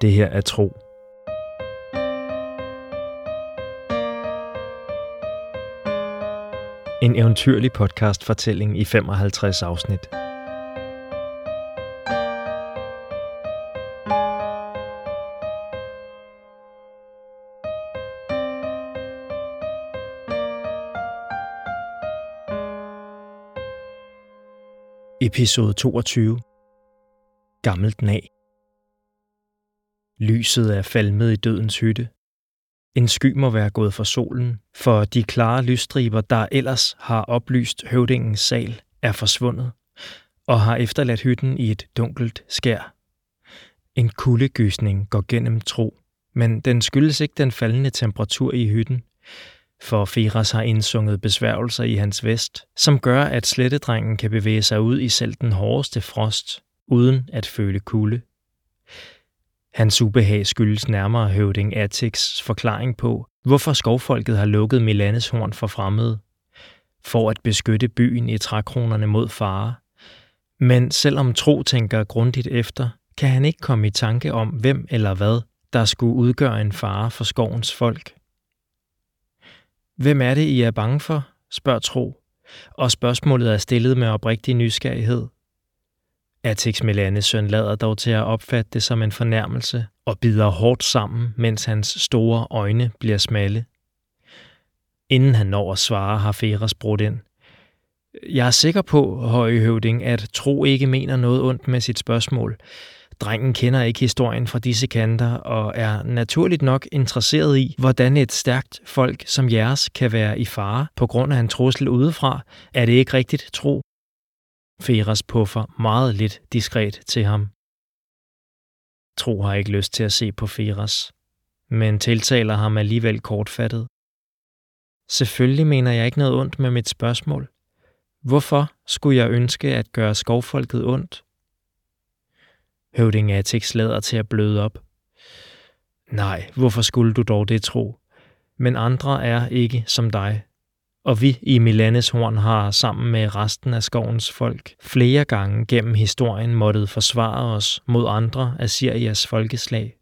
Det her er tro. En eventyrlig podcast fortælling i 55 afsnit. Episode 22 Gammelt nag Lyset er falmet i dødens hytte. En sky må være gået for solen, for de klare lysstriber, der ellers har oplyst høvdingens sal, er forsvundet og har efterladt hytten i et dunkelt skær. En kuldegysning går gennem tro, men den skyldes ikke den faldende temperatur i hytten, for Feras har indsunget besværgelser i hans vest, som gør, at slettedrengen kan bevæge sig ud i selv den hårdeste frost, uden at føle kulde. Hans ubehag skyldes nærmere høvding Atix forklaring på, hvorfor skovfolket har lukket Milanes horn for fremmede, for at beskytte byen i trækronerne mod fare. Men selvom Tro tænker grundigt efter, kan han ikke komme i tanke om, hvem eller hvad, der skulle udgøre en fare for skovens folk. Hvem er det, I er bange for? spørger Tro, og spørgsmålet er stillet med oprigtig nysgerrighed. Atix Melanes søn lader dog til at opfatte det som en fornærmelse og bider hårdt sammen, mens hans store øjne bliver smalle. Inden han når at svare, har Feras brudt ind. Jeg er sikker på, høje høvding, at Tro ikke mener noget ondt med sit spørgsmål. Drengen kender ikke historien fra disse kanter og er naturligt nok interesseret i, hvordan et stærkt folk som jeres kan være i fare på grund af en trussel udefra. Er det ikke rigtigt, Tro? Feras puffer meget lidt diskret til ham. Tro har ikke lyst til at se på Feras, men tiltaler ham alligevel kortfattet. Selvfølgelig mener jeg ikke noget ondt med mit spørgsmål. Hvorfor skulle jeg ønske at gøre skovfolket ondt? Høvding Atix lader til at bløde op. Nej, hvorfor skulle du dog det tro? Men andre er ikke som dig og vi i Milanes Horn har sammen med resten af skovens folk flere gange gennem historien måttet forsvare os mod andre af Sirias folkeslag.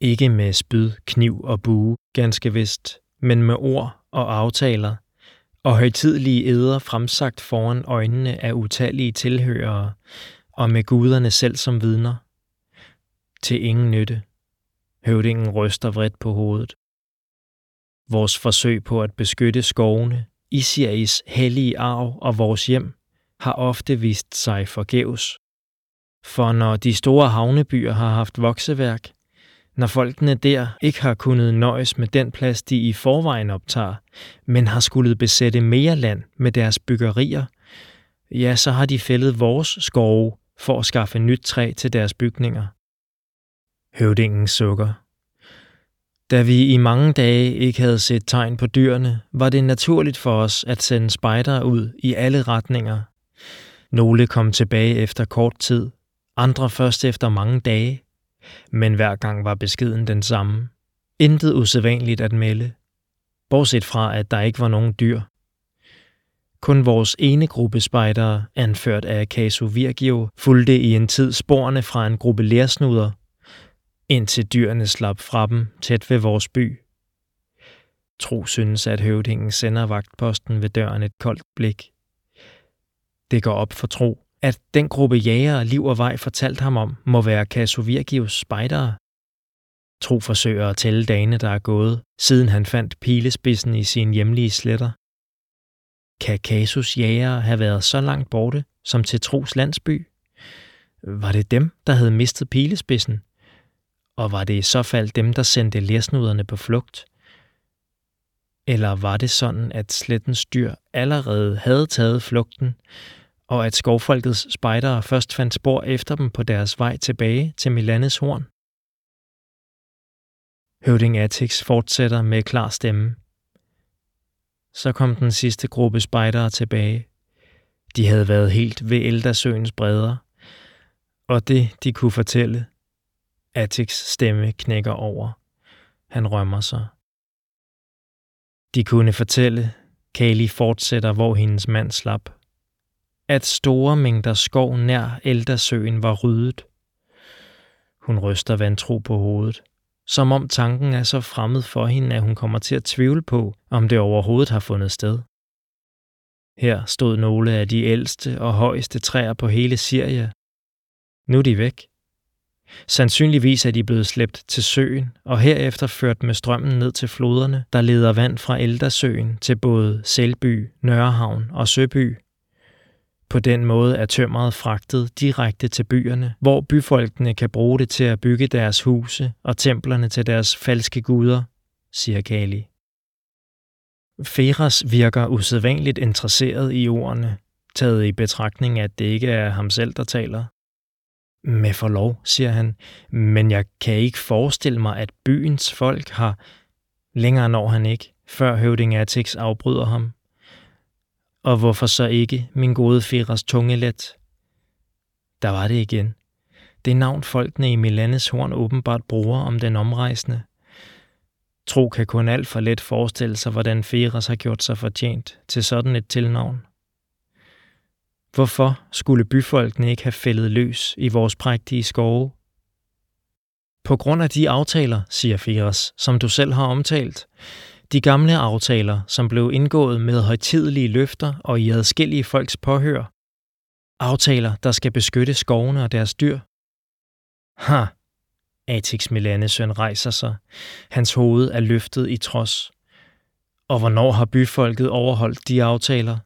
Ikke med spyd, kniv og bue, ganske vist, men med ord og aftaler, og højtidlige eder fremsagt foran øjnene af utallige tilhørere, og med guderne selv som vidner. Til ingen nytte. Høvdingen ryster vredt på hovedet. Vores forsøg på at beskytte skovene, Isiais hellige arv og vores hjem har ofte vist sig forgæves. For når de store havnebyer har haft vokseværk, når folkene der ikke har kunnet nøjes med den plads, de i forvejen optager, men har skulle besætte mere land med deres byggerier, ja, så har de fældet vores skove for at skaffe nyt træ til deres bygninger. Høvdingen sukker. Da vi i mange dage ikke havde set tegn på dyrene, var det naturligt for os at sende spejdere ud i alle retninger. Nogle kom tilbage efter kort tid, andre først efter mange dage, men hver gang var beskeden den samme. Intet usædvanligt at melde, bortset fra at der ikke var nogen dyr. Kun vores ene gruppe spejdere, anført af Casu Virgio, fulgte i en tid sporene fra en gruppe lærsnuder, indtil dyrene slap fra dem tæt ved vores by. Tro synes, at høvdingen sender vagtposten ved døren et koldt blik. Det går op for Tro, at den gruppe jægere Liv og Vej fortalt ham om, må være Kasovirgius spejdere. Tro forsøger at tælle dagene, der er gået, siden han fandt pilespidsen i sin hjemlige sletter. Kan Kasus jægere have været så langt borte som til Tros landsby? Var det dem, der havde mistet pilespidsen, og var det i så fald dem, der sendte lærsnuderne på flugt? Eller var det sådan, at slettens dyr allerede havde taget flugten, og at skovfolkets spejdere først fandt spor efter dem på deres vej tilbage til Milanes horn? Høvding Atix fortsætter med klar stemme. Så kom den sidste gruppe spejdere tilbage. De havde været helt ved Eldersøens bredder, og det, de kunne fortælle, Atix stemme knækker over. Han rømmer sig. De kunne fortælle, Kali fortsætter, hvor hendes mand slap, at store mængder skov nær Eldersøen var ryddet. Hun ryster vantro på hovedet, som om tanken er så fremmed for hende, at hun kommer til at tvivle på, om det overhovedet har fundet sted. Her stod nogle af de ældste og højeste træer på hele Syrien. Nu er de væk. Sandsynligvis er de blevet slæbt til søen og herefter ført med strømmen ned til floderne, der leder vand fra Eldersøen til både Selby, Nørrehavn og Søby. På den måde er tømmeret fragtet direkte til byerne, hvor byfolkene kan bruge det til at bygge deres huse og templerne til deres falske guder, siger Kali. Feras virker usædvanligt interesseret i ordene, taget i betragtning, at det ikke er ham selv, der taler. Med forlov, siger han, men jeg kan ikke forestille mig, at byens folk har... Længere når han ikke, før høvding Atix afbryder ham. Og hvorfor så ikke, min gode Feras tungelet? Der var det igen. Det navn folkene i Milanes horn åbenbart bruger om den omrejsende. Tro kan kun alt for let forestille sig, hvordan Feras har gjort sig fortjent til sådan et tilnavn. Hvorfor skulle byfolkene ikke have fældet løs i vores prægtige skove? På grund af de aftaler, siger Feras, som du selv har omtalt. De gamle aftaler, som blev indgået med højtidelige løfter og i adskillige folks påhør. Aftaler, der skal beskytte skovene og deres dyr. Ha! Atix Milanesøn rejser sig. Hans hoved er løftet i trods. Og hvornår har byfolket overholdt de aftaler?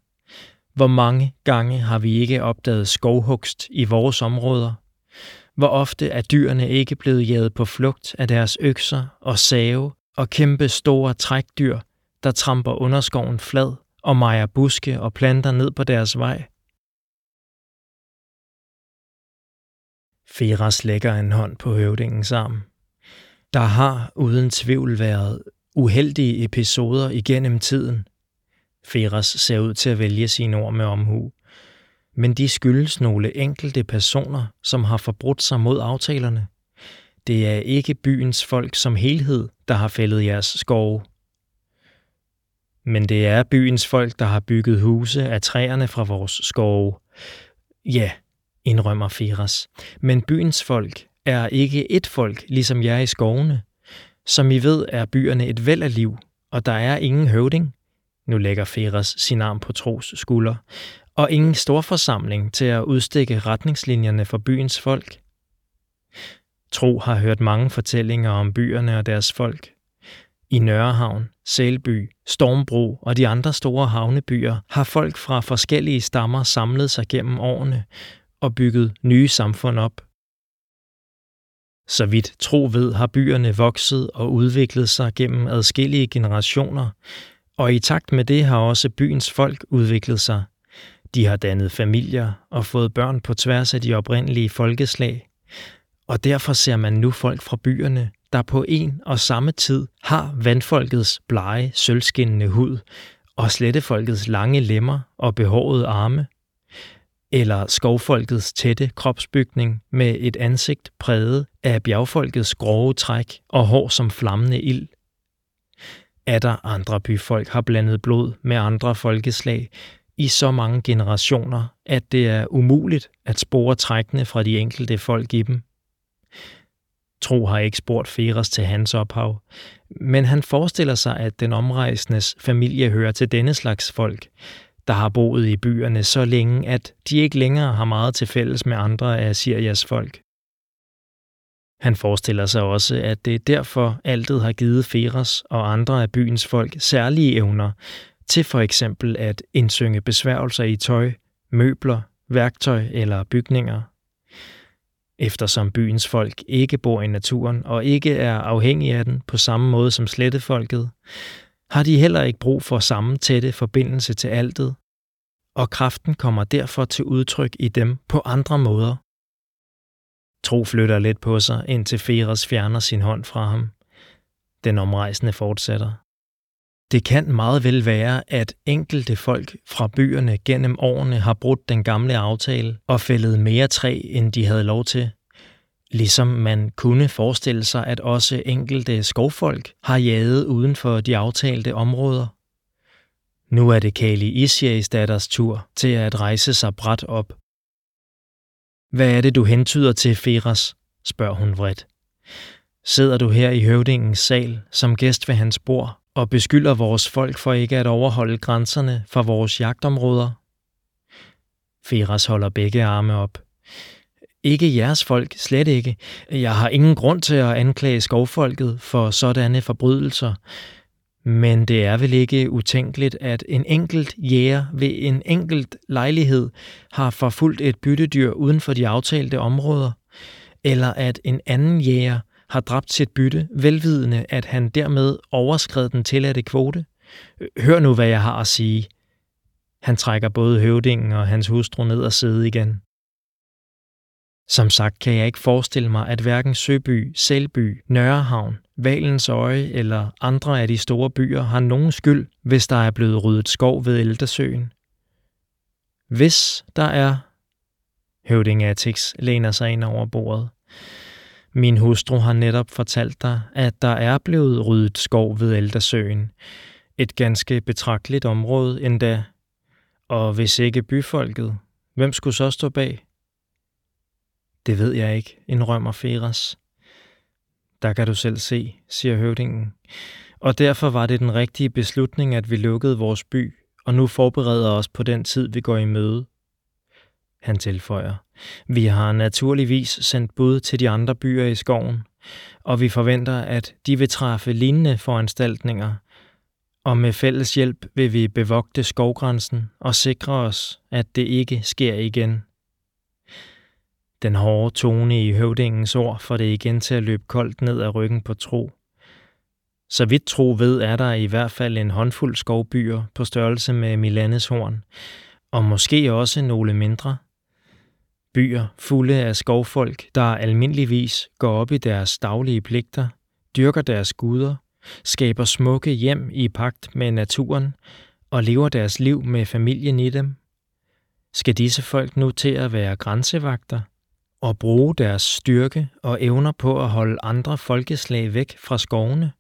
Hvor mange gange har vi ikke opdaget skovhugst i vores områder? Hvor ofte er dyrene ikke blevet jaget på flugt af deres økser og save og kæmpe store trækdyr, der tramper underskoven flad og mejer buske og planter ned på deres vej? Feras lægger en hånd på høvdingens arm. Der har uden tvivl været uheldige episoder igennem tiden, Feras ser ud til at vælge sine ord med omhu. Men de skyldes nogle enkelte personer, som har forbrudt sig mod aftalerne. Det er ikke byens folk som helhed, der har fældet jeres skove. Men det er byens folk, der har bygget huse af træerne fra vores skove. Ja, indrømmer Feras. Men byens folk er ikke et folk, ligesom jer i skovene. Som I ved, er byerne et væld af liv, og der er ingen høvding, nu lægger Feras sin arm på Tros skulder, og ingen storforsamling til at udstikke retningslinjerne for byens folk. Tro har hørt mange fortællinger om byerne og deres folk. I Nørrehavn, Sælby, Stormbro og de andre store havnebyer har folk fra forskellige stammer samlet sig gennem årene og bygget nye samfund op. Så vidt tro ved har byerne vokset og udviklet sig gennem adskillige generationer, og i takt med det har også byens folk udviklet sig. De har dannet familier og fået børn på tværs af de oprindelige folkeslag. Og derfor ser man nu folk fra byerne, der på en og samme tid har vandfolkets blege, sølvskinnende hud og slettefolkets lange lemmer og behårede arme, eller skovfolkets tætte kropsbygning med et ansigt præget af bjergfolkets grove træk og hår som flammende ild der andre byfolk har blandet blod med andre folkeslag i så mange generationer, at det er umuligt at spore trækkene fra de enkelte folk i dem. Tro har ikke spurgt Feras til hans ophav, men han forestiller sig, at den omrejsendes familie hører til denne slags folk, der har boet i byerne så længe, at de ikke længere har meget til fælles med andre af Sirias folk. Han forestiller sig også, at det derfor altid har givet Feras og andre af byens folk særlige evner. Til for eksempel at indsynge besværgelser i tøj, møbler, værktøj eller bygninger. Eftersom byens folk ikke bor i naturen og ikke er afhængige af den på samme måde som slettefolket, har de heller ikke brug for samme tætte forbindelse til altet, og kraften kommer derfor til udtryk i dem på andre måder. Tro flytter lidt på sig, indtil Feras fjerner sin hånd fra ham. Den omrejsende fortsætter. Det kan meget vel være, at enkelte folk fra byerne gennem årene har brudt den gamle aftale og fældet mere træ, end de havde lov til. Ligesom man kunne forestille sig, at også enkelte skovfolk har jaget uden for de aftalte områder. Nu er det Kali Isjæs datters tur til at rejse sig bræt op hvad er det, du hentyder til, Feras? spørger hun vredt. Sidder du her i høvdingens sal som gæst ved hans bord og beskylder vores folk for ikke at overholde grænserne for vores jagtområder? Feras holder begge arme op. Ikke jeres folk, slet ikke. Jeg har ingen grund til at anklage skovfolket for sådanne forbrydelser. Men det er vel ikke utænkeligt, at en enkelt jæger ved en enkelt lejlighed har forfulgt et byttedyr uden for de aftalte områder, eller at en anden jæger har dræbt sit bytte, velvidende, at han dermed overskred den tilladte kvote. Hør nu, hvad jeg har at sige. Han trækker både høvdingen og hans hustru ned og sidde igen. Som sagt kan jeg ikke forestille mig, at hverken Søby, Selby, Nørrehavn, Valens Øje eller andre af de store byer har nogen skyld, hvis der er blevet ryddet skov ved Eldersøen. Hvis der er, høvding Atix læner sig ind over bordet. Min hustru har netop fortalt dig, at der er blevet ryddet skov ved Eldersøen. Et ganske betragteligt område endda. Og hvis ikke byfolket, hvem skulle så stå bag? Det ved jeg ikke, indrømmer Feras. Der kan du selv se, siger høvdingen. Og derfor var det den rigtige beslutning, at vi lukkede vores by, og nu forbereder os på den tid, vi går i møde. Han tilføjer. Vi har naturligvis sendt bud til de andre byer i skoven, og vi forventer, at de vil træffe lignende foranstaltninger, og med fælles hjælp vil vi bevogte skovgrænsen og sikre os, at det ikke sker igen. Den hårde tone i høvdingens ord får det igen til at løbe koldt ned ad ryggen på tro. Så vidt tro ved, er der i hvert fald en håndfuld skovbyer på størrelse med Milanes horn, og måske også nogle mindre. Byer fulde af skovfolk, der almindeligvis går op i deres daglige pligter, dyrker deres guder, skaber smukke hjem i pagt med naturen og lever deres liv med familien i dem. Skal disse folk nu til at være grænsevagter – og bruge deres styrke og evner på at holde andre folkeslag væk fra skovene.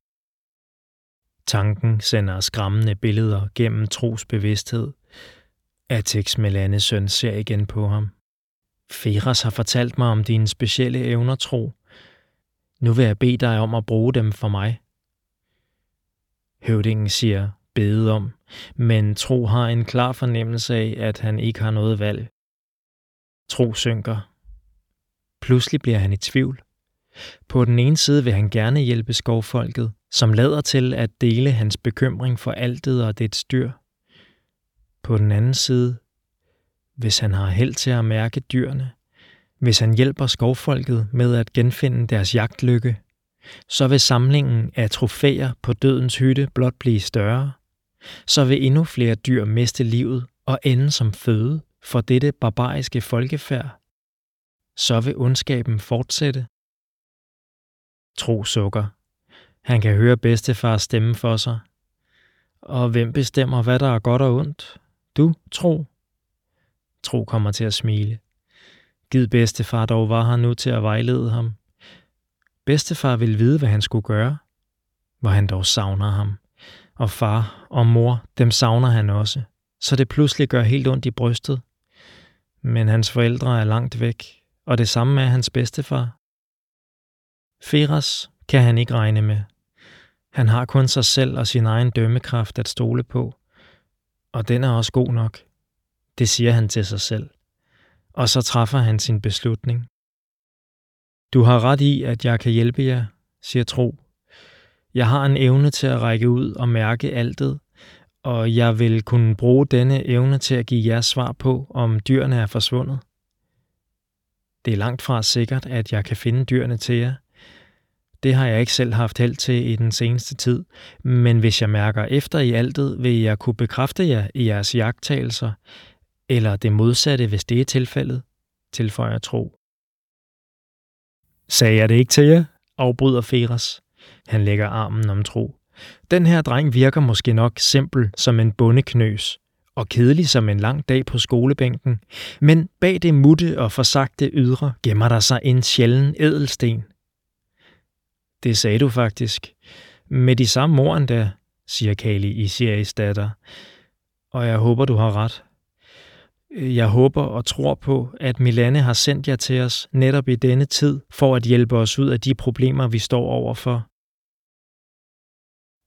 Tanken sender skræmmende billeder gennem tros bevidsthed. Atex Melanes søn ser igen på ham. Feras har fortalt mig om dine specielle evner, tro. Nu vil jeg bede dig om at bruge dem for mig. Høvdingen siger bede om, men Tro har en klar fornemmelse af, at han ikke har noget valg. Tro synker Pludselig bliver han i tvivl. På den ene side vil han gerne hjælpe skovfolket, som lader til at dele hans bekymring for altet og dets dyr. På den anden side, hvis han har held til at mærke dyrene, hvis han hjælper skovfolket med at genfinde deres jagtlykke, så vil samlingen af trofæer på dødens hytte blot blive større. Så vil endnu flere dyr miste livet og ende som føde for dette barbariske folkefærd, så vil ondskaben fortsætte. Tro sukker. Han kan høre bedstefars stemme for sig. Og hvem bestemmer, hvad der er godt og ondt? Du, Tro? Tro kommer til at smile. Gid bedstefar dog var her nu til at vejlede ham. Bedstefar ville vide, hvad han skulle gøre. Hvor han dog savner ham. Og far og mor, dem savner han også. Så det pludselig gør helt ondt i brystet. Men hans forældre er langt væk, og det samme er hans bedstefar. Feras kan han ikke regne med. Han har kun sig selv og sin egen dømmekraft at stole på, og den er også god nok. Det siger han til sig selv. Og så træffer han sin beslutning. Du har ret i, at jeg kan hjælpe jer, siger Tro. Jeg har en evne til at række ud og mærke altet, og jeg vil kunne bruge denne evne til at give jer svar på, om dyrene er forsvundet. Det er langt fra sikkert, at jeg kan finde dyrene til jer. Det har jeg ikke selv haft held til i den seneste tid, men hvis jeg mærker efter i altet, vil jeg kunne bekræfte jer i jeres jagttagelser, eller det modsatte, hvis det er tilfældet, tilføjer tro. Sagde jeg det ikke til jer? afbryder Feras. Han lægger armen om tro. Den her dreng virker måske nok simpel som en bondeknøs, og kedelig som en lang dag på skolebænken, men bag det mutte og forsagte ydre gemmer der sig en sjælden edelsten. Det sagde du faktisk. Med de samme ord endda, siger Kali i Siris datter. Og jeg håber, du har ret. Jeg håber og tror på, at Milane har sendt jer til os netop i denne tid for at hjælpe os ud af de problemer, vi står overfor.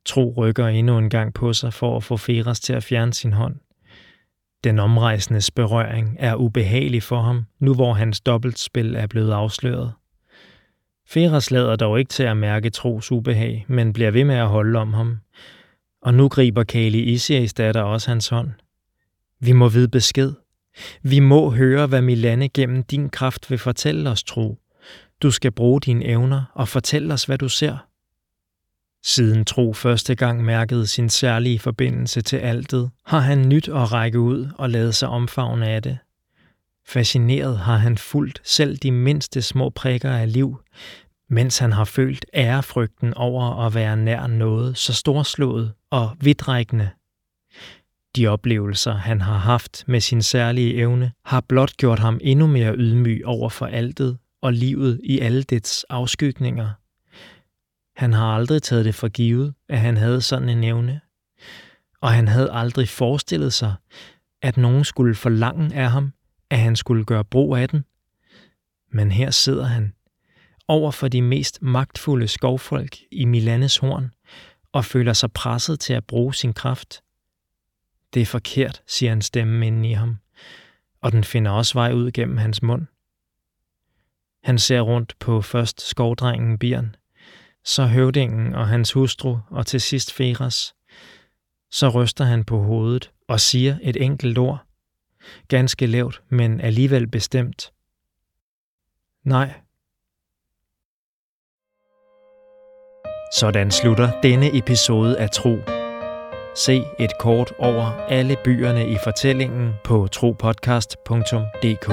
Tro rykker endnu en gang på sig for at få Feras til at fjerne sin hånd. Den omrejsendes berøring er ubehagelig for ham, nu hvor hans dobbeltspil er blevet afsløret. Feras lader dog ikke til at mærke Tros ubehag, men bliver ved med at holde om ham. Og nu griber Kali Isias datter også hans hånd. Vi må vide besked. Vi må høre, hvad Milane gennem din kraft vil fortælle os, Tro. Du skal bruge dine evner og fortælle os, hvad du ser. Siden Tro første gang mærkede sin særlige forbindelse til altet, har han nyt at række ud og lade sig omfavne af det. Fascineret har han fulgt selv de mindste små prikker af liv, mens han har følt ærefrygten over at være nær noget så storslået og vidtrækkende. De oplevelser, han har haft med sin særlige evne, har blot gjort ham endnu mere ydmyg over for altet og livet i alle dets afskygninger. Han har aldrig taget det for givet, at han havde sådan en evne. Og han havde aldrig forestillet sig, at nogen skulle forlange af ham, at han skulle gøre brug af den. Men her sidder han, over for de mest magtfulde skovfolk i Milanes horn, og føler sig presset til at bruge sin kraft. Det er forkert, siger en stemme inde i ham, og den finder også vej ud gennem hans mund. Han ser rundt på først skovdrengen Bjørn, så høvdingen og hans hustru og til sidst Feras. Så ryster han på hovedet og siger et enkelt ord. Ganske lavt, men alligevel bestemt. Nej. Sådan slutter denne episode af Tro. Se et kort over alle byerne i fortællingen på tropodcast.dk.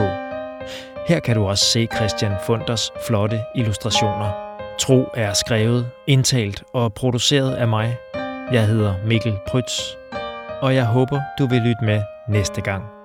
Her kan du også se Christian Funders flotte illustrationer. Tro er skrevet, indtalt og produceret af mig. Jeg hedder Mikkel Prytz, og jeg håber, du vil lytte med næste gang.